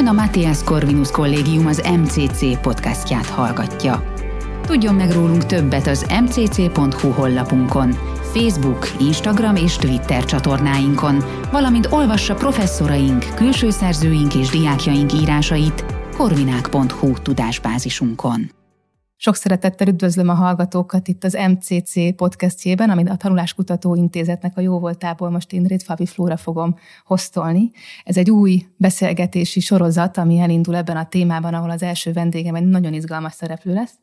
Ön a Matthias Corvinus Kollégium az MCC podcastját hallgatja. Tudjon meg rólunk többet az mcc.hu honlapunkon, Facebook, Instagram és Twitter csatornáinkon, valamint olvassa professzoraink, külső szerzőink és diákjaink írásait korvinák.hu tudásbázisunkon. Sok szeretettel üdvözlöm a hallgatókat itt az MCC podcastjében, amit a Tanuláskutató Intézetnek a jóvoltából most én Fabi Flóra fogom hoztolni. Ez egy új beszélgetési sorozat, ami elindul ebben a témában, ahol az első vendégem egy nagyon izgalmas szereplő lesz.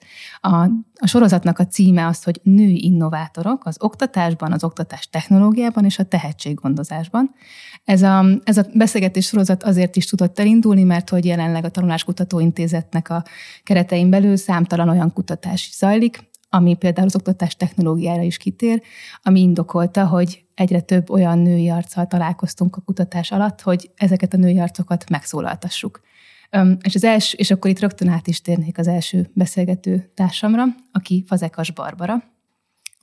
A, a sorozatnak a címe az, hogy Női innovátorok az oktatásban, az oktatás technológiában és a tehetséggondozásban. Ez a, ez a beszélgetés sorozat azért is tudott elindulni, mert hogy jelenleg a Tanuláskutató Intézetnek a keretein belül számtalan olyan kutatás zajlik, ami például az oktatás technológiára is kitér, ami indokolta, hogy egyre több olyan női arccal találkoztunk a kutatás alatt, hogy ezeket a női arcokat megszólaltassuk. És az első, és akkor itt rögtön át is térnék az első beszélgető társamra, aki Fazekas Barbara,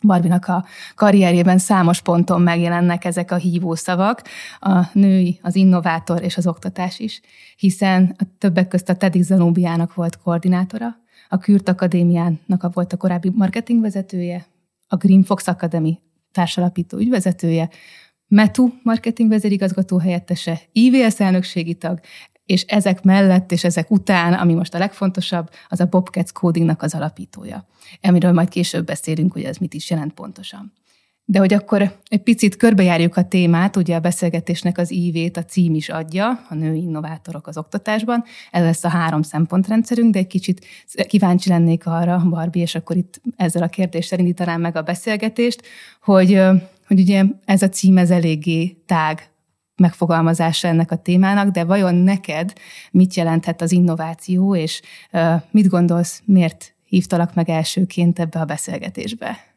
Barbinak a karrierjében számos ponton megjelennek ezek a hívószavak, a női, az innovátor és az oktatás is, hiszen a többek közt a TEDx Zanóbiának volt koordinátora, a Kürt Akadémiának a volt a korábbi marketingvezetője, a Green Fox Academy társalapító ügyvezetője, Metu marketing vezérigazgató helyettese, IVS elnökségi tag, és ezek mellett és ezek után, ami most a legfontosabb, az a Bobcats Codingnak az alapítója. Amiről majd később beszélünk, hogy ez mit is jelent pontosan. De hogy akkor egy picit körbejárjuk a témát, ugye a beszélgetésnek az ívét a cím is adja, a női innovátorok az oktatásban. Ez lesz a három szempontrendszerünk, de egy kicsit kíváncsi lennék arra, Barbie, és akkor itt ezzel a kérdéssel indítanám meg a beszélgetést, hogy, hogy ugye ez a cím ez eléggé tág megfogalmazása ennek a témának, de vajon neked mit jelenthet az innováció, és mit gondolsz, miért hívtalak meg elsőként ebbe a beszélgetésbe?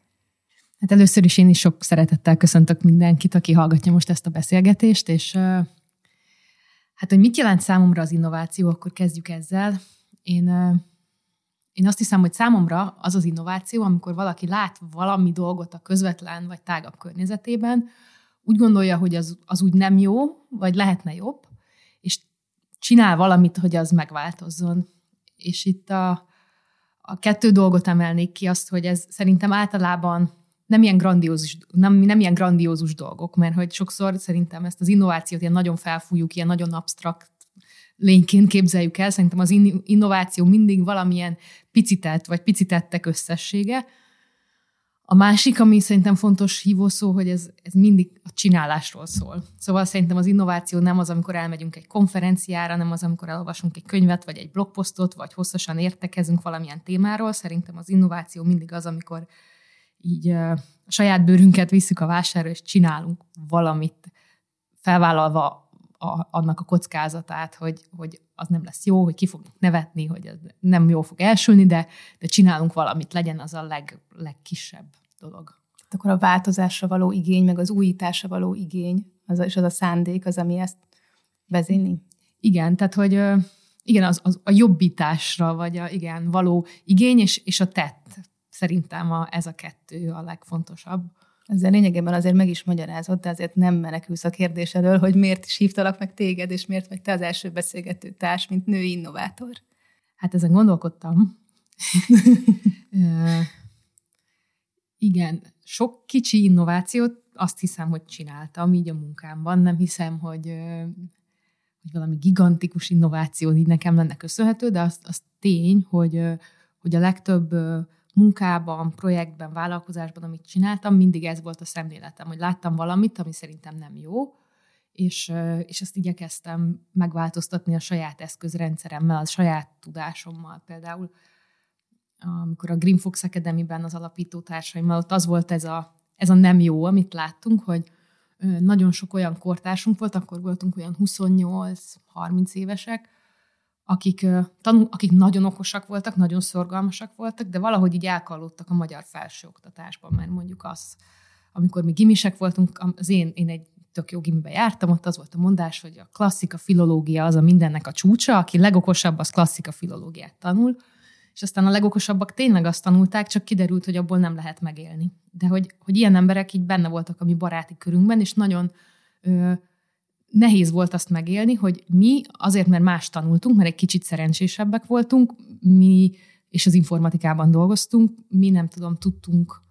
Hát először is én is sok szeretettel köszöntök mindenkit, aki hallgatja most ezt a beszélgetést, és hát, hogy mit jelent számomra az innováció, akkor kezdjük ezzel. Én, én azt hiszem, hogy számomra az az innováció, amikor valaki lát valami dolgot a közvetlen vagy tágabb környezetében, úgy gondolja, hogy az, az úgy nem jó, vagy lehetne jobb, és csinál valamit, hogy az megváltozzon. És itt a, a kettő dolgot emelnék ki, azt, hogy ez szerintem általában nem ilyen grandiózus, nem, nem ilyen grandiózus dolgok, mert hogy sokszor szerintem ezt az innovációt ilyen nagyon felfújjuk, ilyen nagyon absztrakt lényként képzeljük el. Szerintem az innováció mindig valamilyen picitet, vagy picitettek összessége, a másik, ami szerintem fontos hívószó, hogy ez, ez mindig a csinálásról szól. Szóval szerintem az innováció nem az, amikor elmegyünk egy konferenciára, nem az, amikor elolvasunk egy könyvet, vagy egy blogposztot, vagy hosszasan értekezünk valamilyen témáról. Szerintem az innováció mindig az, amikor így a saját bőrünket visszük a vásárra, és csinálunk valamit, felvállalva a, annak a kockázatát, hogy, hogy az nem lesz jó, hogy ki fognak nevetni, hogy ez nem jó fog elsülni, de, de csinálunk valamit, legyen az a leg, legkisebb dolog. Hát akkor a változásra való igény, meg az újításra való igény, az, és az a szándék az, ami ezt vezényli? Igen, tehát hogy igen, az, az a jobbításra, vagy a igen, való igény, és, és a tett. Szerintem a, ez a kettő a legfontosabb. Ezzel lényegében azért meg is magyarázod, de azért nem menekülsz a kérdés elől, hogy miért is hívtalak meg téged, és miért vagy te az első beszélgető társ, mint női innovátor. Hát ezen gondolkodtam. Igen, sok kicsi innovációt azt hiszem, hogy csináltam így a munkámban. Nem hiszem, hogy, hogy valami gigantikus innováció így nekem lenne köszönhető, de az, az tény, hogy, hogy a legtöbb munkában, projektben, vállalkozásban, amit csináltam, mindig ez volt a szemléletem, hogy láttam valamit, ami szerintem nem jó, és, és ezt igyekeztem megváltoztatni a saját eszközrendszeremmel, a saját tudásommal például. Amikor a Green Fox Academy-ben az alapító társaimmal, ott az volt ez a, ez a nem jó, amit láttunk, hogy nagyon sok olyan kortársunk volt, akkor voltunk olyan 28-30 évesek, akik, tanul, akik nagyon okosak voltak, nagyon szorgalmasak voltak, de valahogy így elkallódtak a magyar felsőoktatásban, mert mondjuk az, amikor mi gimisek voltunk, az én, én egy tök jó gimibe jártam, ott az volt a mondás, hogy a klasszika filológia az a mindennek a csúcsa, aki legokosabb, az klasszika filológiát tanul, és aztán a legokosabbak tényleg azt tanulták, csak kiderült, hogy abból nem lehet megélni. De hogy, hogy ilyen emberek így benne voltak a mi baráti körünkben, és nagyon nehéz volt azt megélni, hogy mi azért, mert más tanultunk, mert egy kicsit szerencsésebbek voltunk, mi és az informatikában dolgoztunk, mi nem tudom, tudtunk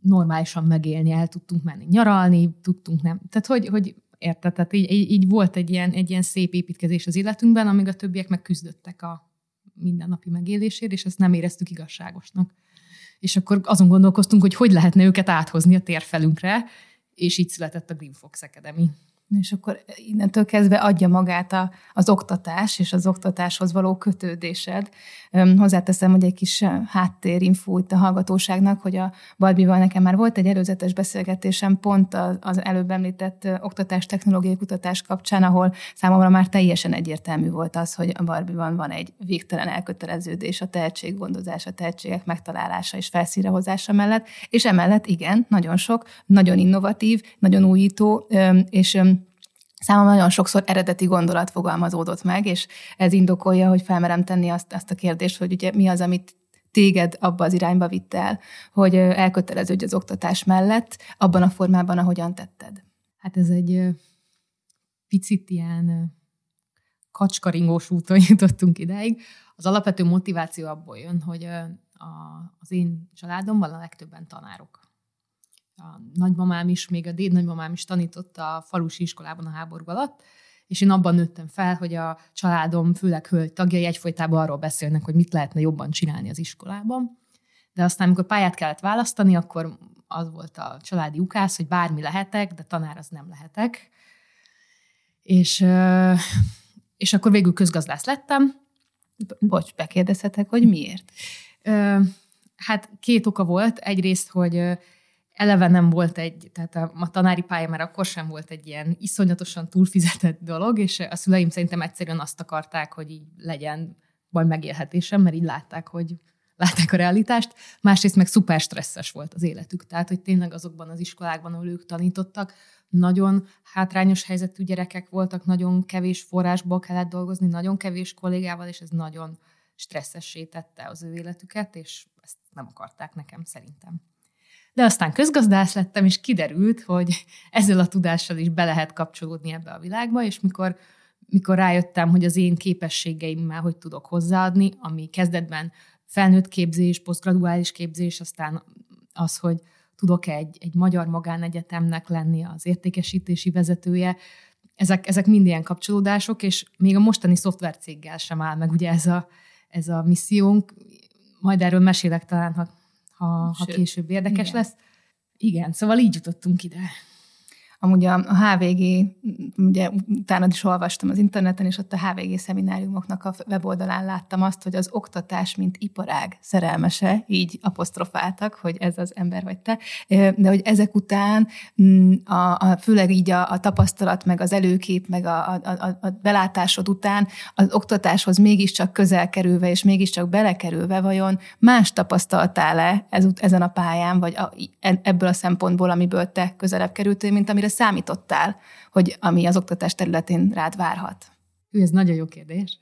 normálisan megélni, el tudtunk menni nyaralni, tudtunk nem. Tehát, hogy, hogy érted, tehát így, így, volt egy ilyen, egy ilyen szép építkezés az életünkben, amíg a többiek meg küzdöttek a mindennapi megélésért, és ezt nem éreztük igazságosnak. És akkor azon gondolkoztunk, hogy hogy lehetne őket áthozni a térfelünkre, és így született a Green Fox Academy. És akkor innentől kezdve adja magát a, az oktatás és az oktatáshoz való kötődésed. Hozzáteszem, hogy egy kis háttérinfó itt a hallgatóságnak, hogy a Barbival nekem már volt egy előzetes beszélgetésem pont az előbb említett oktatás technológiai kutatás kapcsán, ahol számomra már teljesen egyértelmű volt az, hogy a Barbiban van egy végtelen elköteleződés a tehetséggondozás, a tehetségek megtalálása és felszírehozása mellett, és emellett igen, nagyon sok, nagyon innovatív, nagyon újító, és Számomra nagyon sokszor eredeti gondolat fogalmazódott meg, és ez indokolja, hogy felmerem tenni azt, azt a kérdést, hogy ugye mi az, amit téged abba az irányba vitt el, hogy elköteleződj az oktatás mellett, abban a formában, ahogyan tetted. Hát ez egy picit ilyen kacskaringós úton jutottunk ideig. Az alapvető motiváció abból jön, hogy az én családomban a legtöbben tanárok a nagymamám is, még a déd nagymamám is tanította a falusi iskolában a háború alatt, és én abban nőttem fel, hogy a családom, főleg hölgy tagjai egyfolytában arról beszélnek, hogy mit lehetne jobban csinálni az iskolában. De aztán, amikor pályát kellett választani, akkor az volt a családi ukász, hogy bármi lehetek, de tanár az nem lehetek. És, és akkor végül közgazdász lettem. Bocs, bekérdezhetek, hogy miért? Hát két oka volt. Egyrészt, hogy eleve nem volt egy, tehát a, a tanári pálya már akkor sem volt egy ilyen iszonyatosan túlfizetett dolog, és a szüleim szerintem egyszerűen azt akarták, hogy így legyen vagy megélhetésem, mert így látták, hogy látták a realitást. Másrészt meg szuper stresszes volt az életük. Tehát, hogy tényleg azokban az iskolákban, ahol ők tanítottak, nagyon hátrányos helyzetű gyerekek voltak, nagyon kevés forrásból kellett dolgozni, nagyon kevés kollégával, és ez nagyon stresszessé tette az ő életüket, és ezt nem akarták nekem szerintem. De aztán közgazdász lettem, és kiderült, hogy ezzel a tudással is be lehet kapcsolódni ebbe a világba, és mikor, mikor rájöttem, hogy az én képességeimmel hogy tudok hozzáadni, ami kezdetben felnőtt képzés, posztgraduális képzés, aztán az, hogy tudok egy, egy magyar magánegyetemnek lenni az értékesítési vezetője, ezek, ezek mind ilyen kapcsolódások, és még a mostani szoftvercéggel sem áll meg ugye ez a, ez a missziónk. Majd erről mesélek talán, ha ha, ha később érdekes igen. lesz. Igen, szóval így jutottunk ide. Amúgy a, a HVG, ugye utána is olvastam az interneten, és ott a HVG szemináriumoknak a weboldalán láttam azt, hogy az oktatás, mint iparág szerelmese, így apostrofáltak, hogy ez az ember vagy te, de hogy ezek után mm, a, a, főleg így a, a tapasztalat, meg az előkép, meg a, a, a, a belátásod után az oktatáshoz mégiscsak közel kerülve, és mégiscsak belekerülve, vajon más tapasztaltál-e ez, ezen a pályán, vagy a, e, ebből a szempontból, amiből te közelebb kerültél, mint amire számítottál, hogy ami az oktatás területén rád várhat? Ő, ez nagyon jó kérdés.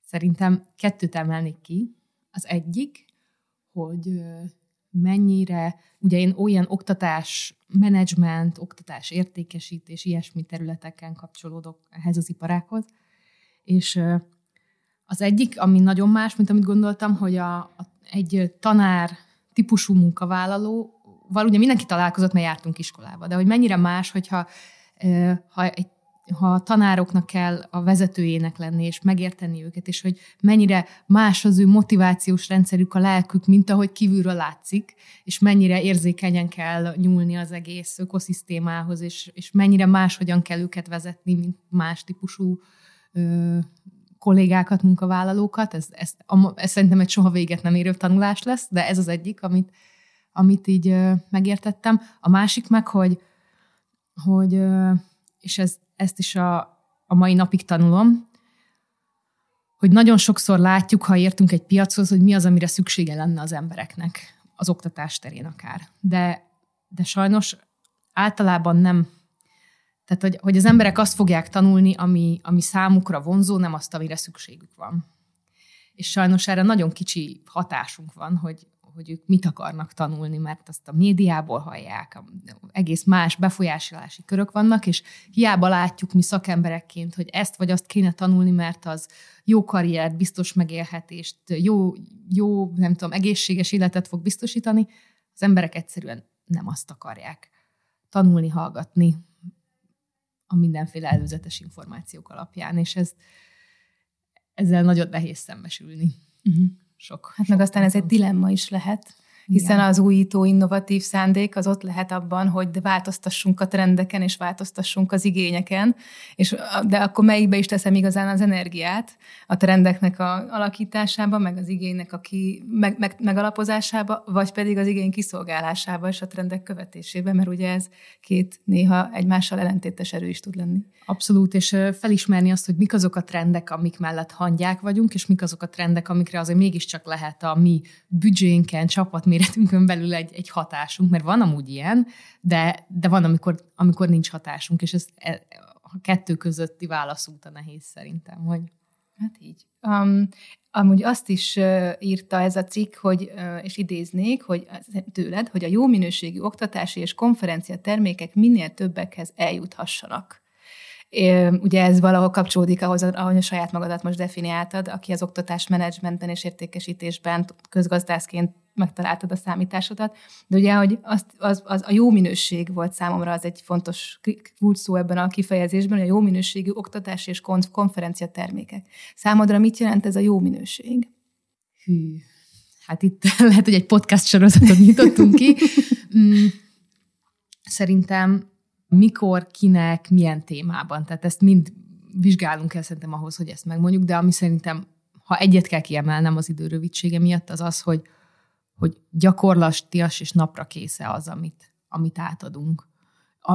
Szerintem kettőt emelnék ki. Az egyik, hogy mennyire, ugye én olyan oktatás, menedzsment, oktatás értékesítés, ilyesmi területeken kapcsolódok ehhez az iparákhoz, és az egyik, ami nagyon más, mint amit gondoltam, hogy a, a, egy tanár típusú munkavállaló val ugye mindenki találkozott, mert jártunk iskolába, de hogy mennyire más, hogyha ha egy ha a tanároknak kell a vezetőjének lenni, és megérteni őket, és hogy mennyire más az ő motivációs rendszerük, a lelkük, mint ahogy kívülről látszik, és mennyire érzékenyen kell nyúlni az egész ökoszisztémához, és, és mennyire máshogyan kell őket vezetni, mint más típusú ö, kollégákat, munkavállalókat. Ez, ez, ez szerintem egy soha véget nem érő tanulás lesz, de ez az egyik, amit, amit így megértettem. A másik meg, hogy, hogy és ez, ezt is a, a mai napig tanulom, hogy nagyon sokszor látjuk, ha értünk egy piachoz, hogy mi az, amire szüksége lenne az embereknek, az oktatás terén akár. De, de sajnos általában nem, tehát hogy, hogy az emberek azt fogják tanulni, ami, ami számukra vonzó, nem azt, amire szükségük van. És sajnos erre nagyon kicsi hatásunk van, hogy, hogy ők mit akarnak tanulni, mert azt a médiából hallják, egész más befolyásolási körök vannak, és hiába látjuk mi szakemberekként, hogy ezt vagy azt kéne tanulni, mert az jó karriert, biztos megélhetést, jó, jó, nem tudom, egészséges életet fog biztosítani, az emberek egyszerűen nem azt akarják tanulni, hallgatni a mindenféle előzetes információk alapján, és ez, ezzel nagyon nehéz szembesülni. Uh-huh. Sok. Hát meg aztán ez egy dilemma is lehet, hiszen Igen. az újító, innovatív szándék az ott lehet abban, hogy de változtassunk a trendeken, és változtassunk az igényeken, és, de akkor melyikbe is teszem igazán az energiát a trendeknek a alakításába, meg az igénynek a ki, meg, meg, megalapozásába, vagy pedig az igény kiszolgálásába és a trendek követésébe, mert ugye ez két néha egymással ellentétes erő is tud lenni. Abszolút, és felismerni azt, hogy mik azok a trendek, amik mellett hangyák vagyunk, és mik azok a trendek, amikre azért mégiscsak lehet a mi büdzsénken, csapatméretünkön belül egy, egy hatásunk, mert van amúgy ilyen, de, de van, amikor, amikor nincs hatásunk, és ez e, a kettő közötti válaszút a nehéz szerintem, hogy... Hát így. Um, amúgy azt is írta ez a cikk, hogy, és idéznék, hogy tőled, hogy a jó minőségű oktatási és konferencia termékek minél többekhez eljuthassanak. Ugye ez valahol kapcsolódik ahhoz, ahogy a saját magadat most definiáltad, aki az oktatás menedzsmentben és értékesítésben közgazdászként megtaláltad a számításodat. De ugye, hogy az, az, az a jó minőség volt számomra az egy fontos szó ebben a kifejezésben, hogy a jó minőségű oktatás és konferencia termékek. Számodra mit jelent ez a jó minőség? Hű, hát itt lehet, hogy egy podcast sorozatot nyitottunk ki. Mm, szerintem mikor, kinek, milyen témában. Tehát ezt mind vizsgálunk el szerintem ahhoz, hogy ezt megmondjuk, de ami szerintem, ha egyet kell kiemelnem az idő rövidsége miatt, az az, hogy, hogy gyakorlatias és napra késze az, amit, amit átadunk.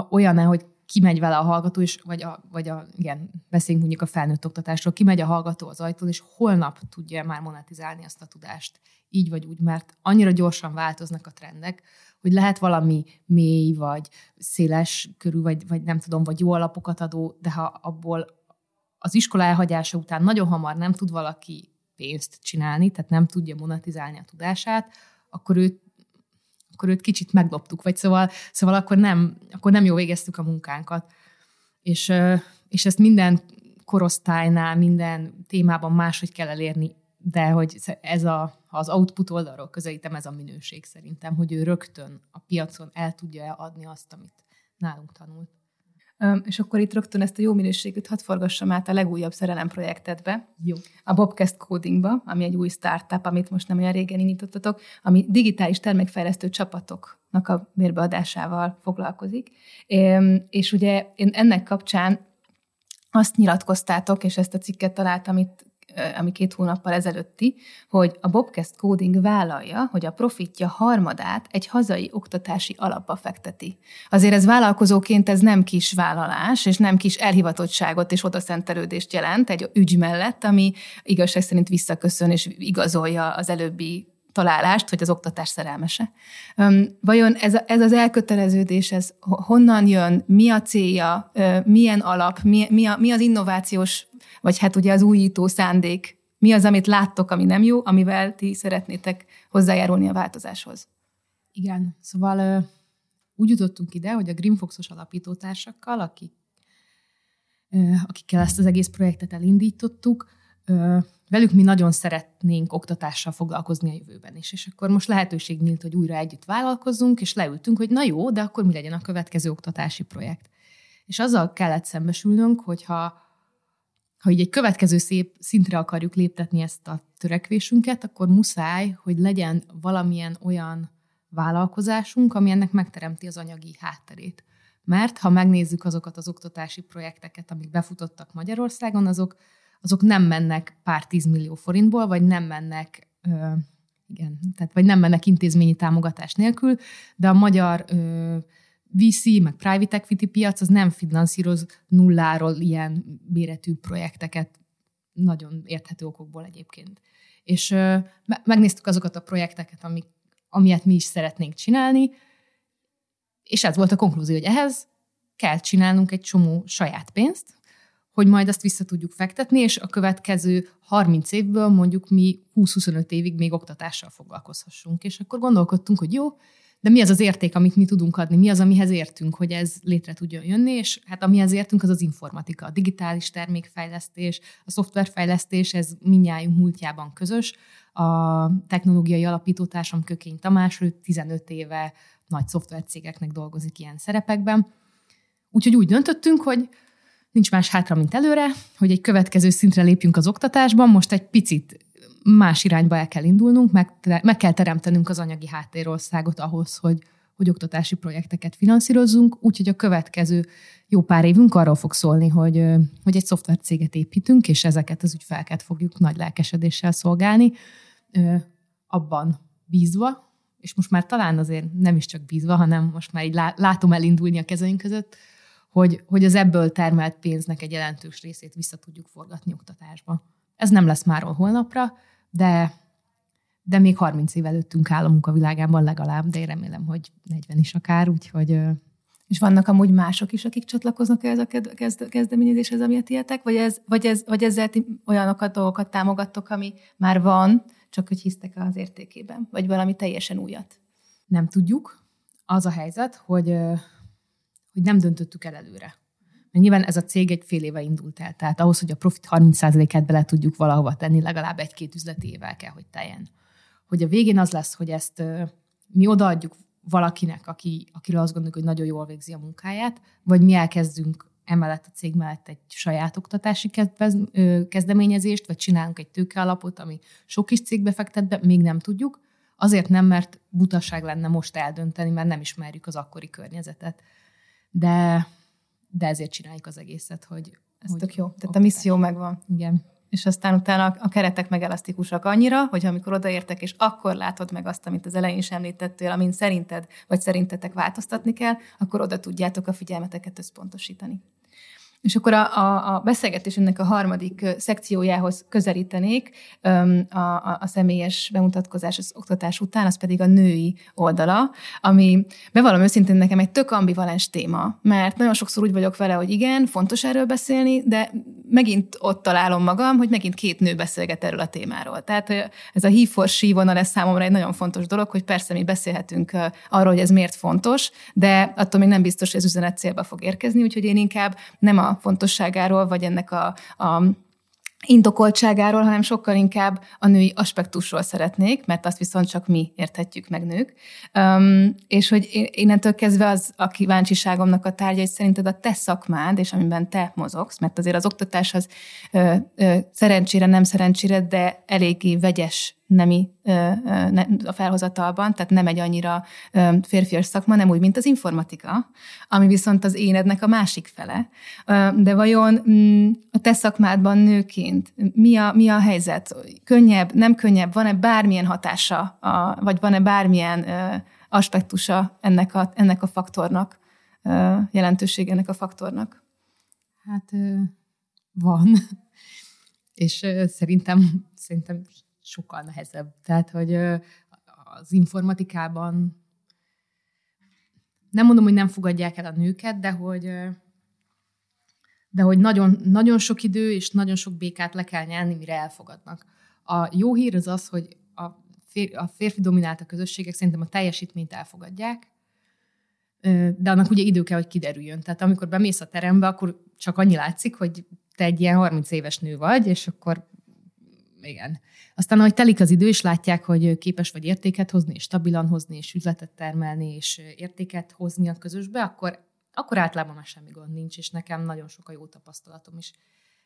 Olyan hogy kimegy vele a hallgató, és, vagy, a, vagy a, igen, beszéljünk mondjuk a felnőtt oktatásról, kimegy a hallgató az ajtón, és holnap tudja már monetizálni azt a tudást. Így vagy úgy, mert annyira gyorsan változnak a trendek, hogy lehet valami mély, vagy széles körű, vagy, vagy nem tudom, vagy jó alapokat adó, de ha abból az iskola elhagyása után nagyon hamar nem tud valaki pénzt csinálni, tehát nem tudja monetizálni a tudását, akkor őt akkor őt kicsit megloptuk, vagy szóval, szóval akkor, nem, akkor nem jó végeztük a munkánkat. És, és ezt minden korosztálynál, minden témában máshogy kell elérni de hogy ez a, ha az output oldalról közelítem, ez a minőség szerintem, hogy ő rögtön a piacon el tudja adni azt, amit nálunk tanult. És akkor itt rögtön ezt a jó minőségűt hadd forgassam át a legújabb szerelem projektedbe. Jó. A Bobcast Codingba, ami egy új startup, amit most nem olyan régen indítottatok, ami digitális termékfejlesztő csapatoknak a mérbeadásával foglalkozik. És ugye én ennek kapcsán azt nyilatkoztátok, és ezt a cikket találtam itt ami két hónappal ezelőtti, hogy a Bobcast Coding vállalja, hogy a profitja harmadát egy hazai oktatási alapba fekteti. Azért ez vállalkozóként ez nem kis vállalás, és nem kis elhivatottságot és odaszentelődést jelent egy ügy mellett, ami igazság szerint visszaköszön és igazolja az előbbi találást, hogy az oktatás szerelmese. Vajon ez, ez az elköteleződés, ez honnan jön, mi a célja, milyen alap, mi, mi, a, mi az innovációs vagy hát ugye az újító szándék, mi az, amit láttok, ami nem jó, amivel ti szeretnétek hozzájárulni a változáshoz. Igen, szóval úgy jutottunk ide, hogy a Greenfoxos alapítótársakkal, akik, akikkel ezt az egész projektet elindítottuk, velük mi nagyon szeretnénk oktatással foglalkozni a jövőben is. És akkor most lehetőség nyílt, hogy újra együtt vállalkozzunk, és leültünk, hogy na jó, de akkor mi legyen a következő oktatási projekt. És azzal kellett szembesülnünk, hogyha ha így egy következő szép szintre akarjuk léptetni ezt a törekvésünket, akkor muszáj, hogy legyen valamilyen olyan vállalkozásunk, ami ennek megteremti az anyagi hátterét. Mert ha megnézzük azokat az oktatási projekteket, amik befutottak Magyarországon, azok, azok nem mennek pár tízmillió forintból, vagy nem mennek ö, igen, tehát vagy nem mennek intézményi támogatás nélkül, de a magyar ö, VC, meg private equity piac az nem finanszíroz nulláról ilyen méretű projekteket, nagyon érthető okokból egyébként. És ö, megnéztük azokat a projekteket, amik, amilyet mi is szeretnénk csinálni, és ez volt a konklúzió, hogy ehhez kell csinálnunk egy csomó saját pénzt, hogy majd azt vissza tudjuk fektetni, és a következő 30 évből mondjuk mi 20-25 évig még oktatással foglalkozhassunk. És akkor gondolkodtunk, hogy jó, de mi az az érték, amit mi tudunk adni, mi az, amihez értünk, hogy ez létre tudjon jönni, és hát amihez értünk, az az informatika, a digitális termékfejlesztés, a szoftverfejlesztés, ez mindnyájunk múltjában közös. A technológiai alapítótársam Kökény Tamás, ő 15 éve nagy szoftvercégeknek dolgozik ilyen szerepekben. Úgyhogy úgy döntöttünk, hogy nincs más hátra, mint előre, hogy egy következő szintre lépjünk az oktatásban. Most egy picit más irányba el kell indulnunk, meg, meg kell teremtenünk az anyagi háttérországot ahhoz, hogy, hogy oktatási projekteket finanszírozzunk, úgyhogy a következő jó pár évünk arról fog szólni, hogy, hogy egy szoftvercéget építünk, és ezeket az ügyfeleket fogjuk nagy lelkesedéssel szolgálni, abban bízva, és most már talán azért nem is csak bízva, hanem most már így látom elindulni a kezeink között, hogy, hogy az ebből termelt pénznek egy jelentős részét vissza tudjuk forgatni oktatásba. Ez nem lesz már holnapra, de, de még 30 év előttünk áll a munkavilágában legalább, de én remélem, hogy 40 is akár, úgyhogy... És vannak amúgy mások is, akik csatlakoznak ehhez a kezd, kezdeményezéshez, amilyet ilyetek? Vagy, ez, vagy, ez, vagy ezzel ti olyanokat, dolgokat támogattok, ami már van, csak hogy hisztek az értékében? Vagy valami teljesen újat? Nem tudjuk. Az a helyzet, hogy, hogy nem döntöttük el előre. Mert nyilván ez a cég egy fél éve indult el, tehát ahhoz, hogy a profit 30%-át bele tudjuk valahova tenni, legalább egy-két üzleti évvel kell, hogy teljen. Hogy a végén az lesz, hogy ezt mi odaadjuk valakinek, aki, akiről azt gondoljuk, hogy nagyon jól végzi a munkáját, vagy mi elkezdünk emellett a cég mellett egy saját oktatási kezdeményezést, vagy csinálunk egy tőkealapot, ami sok kis cégbe fektet be, még nem tudjuk. Azért nem, mert butaság lenne most eldönteni, mert nem ismerjük az akkori környezetet. De de ezért csináljuk az egészet, hogy... Ez hogy tök jó. Tehát oktatás. a misszió megvan. Igen. És aztán utána a keretek meg elasztikusak annyira, hogy amikor odaértek, és akkor látod meg azt, amit az elején is említettél, amin szerinted vagy szerintetek változtatni kell, akkor oda tudjátok a figyelmeteket összpontosítani. És akkor a, a, a beszélgetésünknek a harmadik szekciójához közelítenék a, a, a személyes bemutatkozás az oktatás után, az pedig a női oldala, ami bevallom őszintén nekem egy tök ambivalens téma, mert nagyon sokszor úgy vagyok vele, hogy igen, fontos erről beszélni, de megint ott találom magam, hogy megint két nő beszélget erről a témáról. Tehát ez a he for she vonal, ez számomra egy nagyon fontos dolog, hogy persze mi beszélhetünk arról, hogy ez miért fontos, de attól még nem biztos, hogy ez üzenet célba fog érkezni, úgyhogy én inkább nem a fontosságáról, vagy ennek a, a indokoltságáról, hanem sokkal inkább a női aspektusról szeretnék, mert azt viszont csak mi érthetjük meg nők. Um, és hogy innentől kezdve az a kíváncsiságomnak a tárgya, hogy szerinted a te szakmád, és amiben te mozogsz, mert azért az oktatás az ö, ö, szerencsére, nem szerencsére, de eléggé vegyes nemi a felhozatalban, tehát nem egy annyira férfias szakma, nem úgy, mint az informatika, ami viszont az énednek a másik fele. De vajon mm, a te szakmádban nőként mi a, mi a helyzet? Könnyebb, nem könnyebb? Van-e bármilyen hatása, vagy van-e bármilyen aspektusa ennek a, ennek a faktornak, jelentőség ennek a faktornak? Hát van. És szerintem, szerintem sokkal nehezebb. Tehát, hogy az informatikában nem mondom, hogy nem fogadják el a nőket, de hogy de hogy nagyon, nagyon sok idő és nagyon sok békát le kell nyelni, mire elfogadnak. A jó hír az az, hogy a, fér, a férfi dominált a közösségek szerintem a teljesítményt elfogadják, de annak ugye idő kell, hogy kiderüljön. Tehát amikor bemész a terembe, akkor csak annyi látszik, hogy te egy ilyen 30 éves nő vagy, és akkor igen. Aztán, ahogy telik az idő, és látják, hogy képes vagy értéket hozni, és stabilan hozni, és üzletet termelni, és értéket hozni a közösbe, akkor, akkor általában már semmi gond nincs, és nekem nagyon sok a jó tapasztalatom is.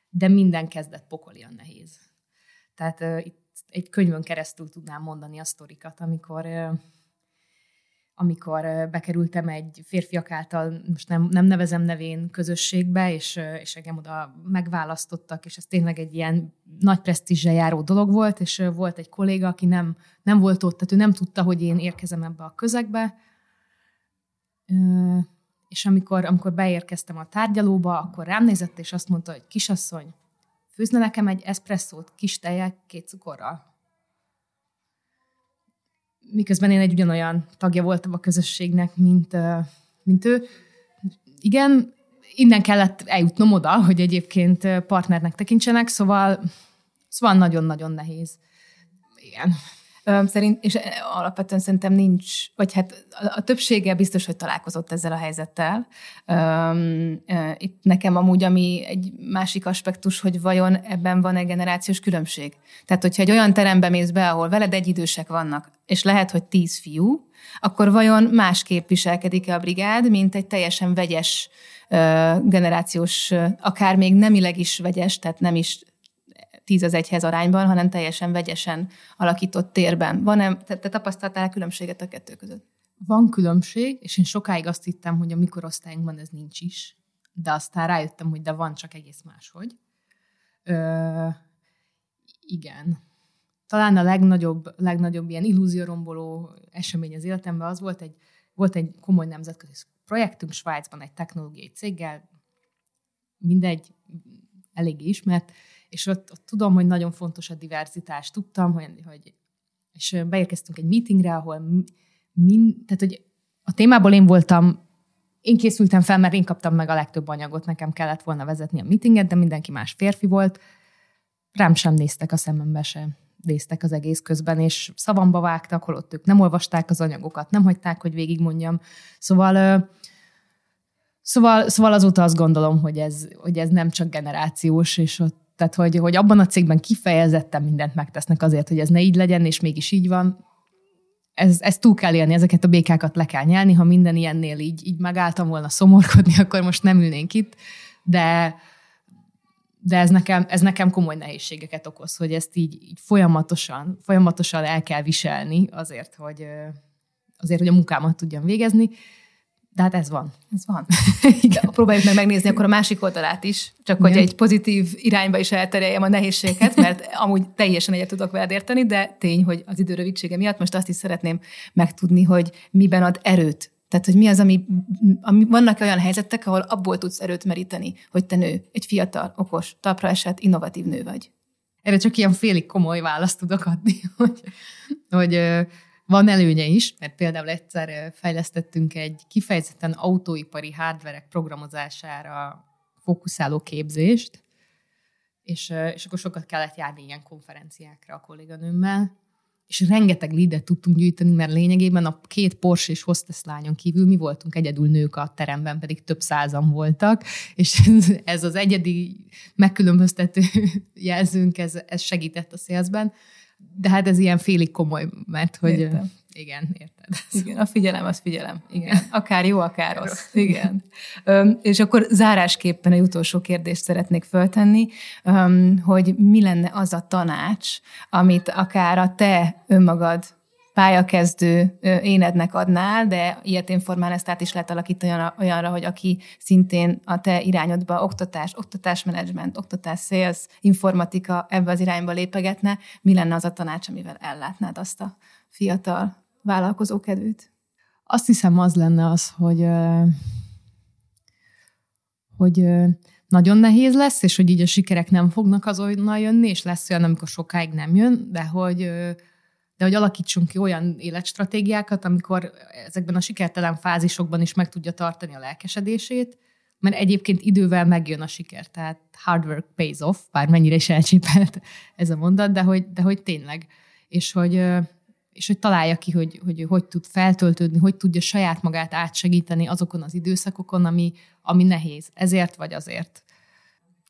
De minden kezdet pokolian nehéz. Tehát uh, itt egy könyvön keresztül tudnám mondani a sztorikat, amikor uh, amikor bekerültem egy férfiak által, most nem, nem nevezem nevén közösségbe, és, és engem oda megválasztottak, és ez tényleg egy ilyen nagy presztízsel járó dolog volt, és volt egy kolléga, aki nem, nem volt ott, tehát ő nem tudta, hogy én érkezem ebbe a közegbe, és amikor, amikor beérkeztem a tárgyalóba, akkor rám nézett, és azt mondta, hogy kisasszony, főzne nekem egy eszpresszót kis tejjel, két cukorral miközben én egy ugyanolyan tagja voltam a közösségnek, mint, mint ő. Igen, innen kellett eljutnom oda, hogy egyébként partnernek tekintsenek, szóval, szóval nagyon-nagyon nehéz. Igen. Szerint, és alapvetően szerintem nincs, vagy hát a, többsége biztos, hogy találkozott ezzel a helyzettel. Itt nekem amúgy, ami egy másik aspektus, hogy vajon ebben van egy generációs különbség. Tehát, hogyha egy olyan terembe mész be, ahol veled egyidősek vannak, és lehet, hogy tíz fiú, akkor vajon másképp viselkedik-e a brigád, mint egy teljesen vegyes generációs, akár még nemileg is vegyes, tehát nem is tíz az egyhez arányban, hanem teljesen vegyesen alakított térben. Van-e, te, te tapasztaltál különbséget a kettő között? Van különbség, és én sokáig azt hittem, hogy a mikorosztályunkban ez nincs is, de aztán rájöttem, hogy de van, csak egész máshogy. Ö, igen. Talán a legnagyobb, legnagyobb ilyen illúzióromboló esemény az életemben az volt egy, volt egy komoly nemzetközi projektünk Svájcban egy technológiai céggel, mindegy, elég ismert, és ott, ott tudom, hogy nagyon fontos a diverzitás. Tudtam, hogy, hogy és beérkeztünk egy meetingre, ahol min, tehát, hogy a témából én voltam, én készültem fel, mert én kaptam meg a legtöbb anyagot, nekem kellett volna vezetni a meetinget, de mindenki más férfi volt. Rám sem néztek a szemembe se néztek az egész közben, és szavamba vágtak, holott ők nem olvasták az anyagokat, nem hagyták, hogy végigmondjam. Szóval Szóval, szóval azóta azt gondolom, hogy ez, hogy ez nem csak generációs, és ott, tehát hogy, hogy abban a cégben kifejezetten mindent megtesznek azért, hogy ez ne így legyen, és mégis így van. Ez, ez túl kell élni, ezeket a békákat le kell nyelni, ha minden ilyennél így, így megálltam volna szomorkodni, akkor most nem ülnénk itt, de, de ez nekem, ez nekem komoly nehézségeket okoz, hogy ezt így, így folyamatosan, folyamatosan el kell viselni azért, hogy, azért, hogy a munkámat tudjam végezni, de hát ez van. Ez van. De próbáljuk meg megnézni akkor a másik oldalát is, csak hogy egy pozitív irányba is eltereljem a nehézségeket, mert amúgy teljesen egyet tudok veled érteni, de tény, hogy az idő rövidsége miatt most azt is szeretném megtudni, hogy miben ad erőt. Tehát, hogy mi az, ami, ami vannak olyan helyzetek, ahol abból tudsz erőt meríteni, hogy te nő, egy fiatal, okos, talpra esett, innovatív nő vagy. Erre csak ilyen félig komoly választ tudok adni, hogy, hogy van előnye is, mert például egyszer fejlesztettünk egy kifejezetten autóipari hardverek programozására fókuszáló képzést, és, és akkor sokat kellett járni ilyen konferenciákra a kolléganőmmel, és rengeteg leadet tudtunk gyűjteni, mert lényegében a két Porsche és hostess lányon kívül mi voltunk egyedül nők a teremben, pedig több százan voltak, és ez az egyedi megkülönböztető jelzőnk, ez, ez segített a szélzben. De hát ez ilyen félig komoly, mert hogy... Értem. Igen, érted. Igen, a figyelem az figyelem. Igen. Akár jó, akár rossz. Igen. és akkor zárásképpen egy utolsó kérdést szeretnék föltenni, hogy mi lenne az a tanács, amit akár a te önmagad pályakezdő énednek adnál, de ilyet formán ezt át is lehet alakítani olyanra, hogy aki szintén a te irányodba oktatás, oktatásmenedzsment, oktatás, sales, informatika ebbe az irányba lépegetne, mi lenne az a tanács, amivel ellátnád azt a fiatal vállalkozókedvűt? Azt hiszem az lenne az, hogy hogy nagyon nehéz lesz, és hogy így a sikerek nem fognak azonnal jönni, és lesz olyan, amikor sokáig nem jön, de hogy de hogy alakítsunk ki olyan életstratégiákat, amikor ezekben a sikertelen fázisokban is meg tudja tartani a lelkesedését, mert egyébként idővel megjön a siker, tehát hard work pays off, bár mennyire is elcsépelt ez a mondat, de hogy, de hogy tényleg. És hogy, és hogy találja ki, hogy, hogy hogy tud feltöltődni, hogy tudja saját magát átsegíteni azokon az időszakokon, ami, ami nehéz. Ezért vagy azért.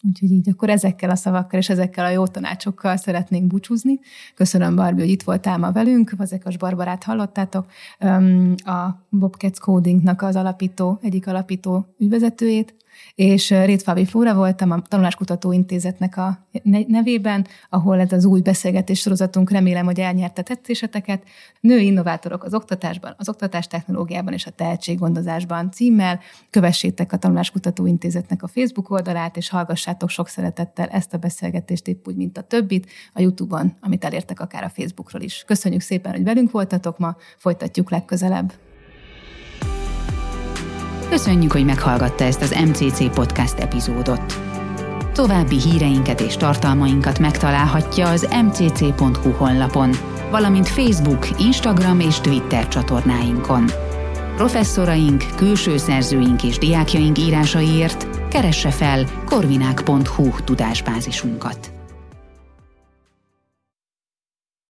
Úgyhogy így akkor ezekkel a szavakkal és ezekkel a jó tanácsokkal szeretnénk búcsúzni. Köszönöm, Barbi, hogy itt voltál ma velünk. Vazekas Barbarát hallottátok. A Bobcats Codingnak az alapító, egyik alapító ügyvezetőjét és Rétfábi Flóra voltam a Tanuláskutató Intézetnek a nevében, ahol ez az új beszélgetés sorozatunk remélem, hogy elnyerte tettéseteket. Női innovátorok az oktatásban, az oktatás technológiában és a tehetséggondozásban címmel. Kövessétek a Tanuláskutató Intézetnek a Facebook oldalát, és hallgassátok sok szeretettel ezt a beszélgetést épp úgy, mint a többit, a YouTube-on, amit elértek akár a Facebookról is. Köszönjük szépen, hogy velünk voltatok ma, folytatjuk legközelebb. Köszönjük, hogy meghallgatta ezt az MCC podcast epizódot. További híreinket és tartalmainkat megtalálhatja az mcc.hu honlapon, valamint Facebook, Instagram és Twitter csatornáinkon. Professzoraink, külső szerzőink és diákjaink írásaiért keresse fel korvinák.hu tudásbázisunkat.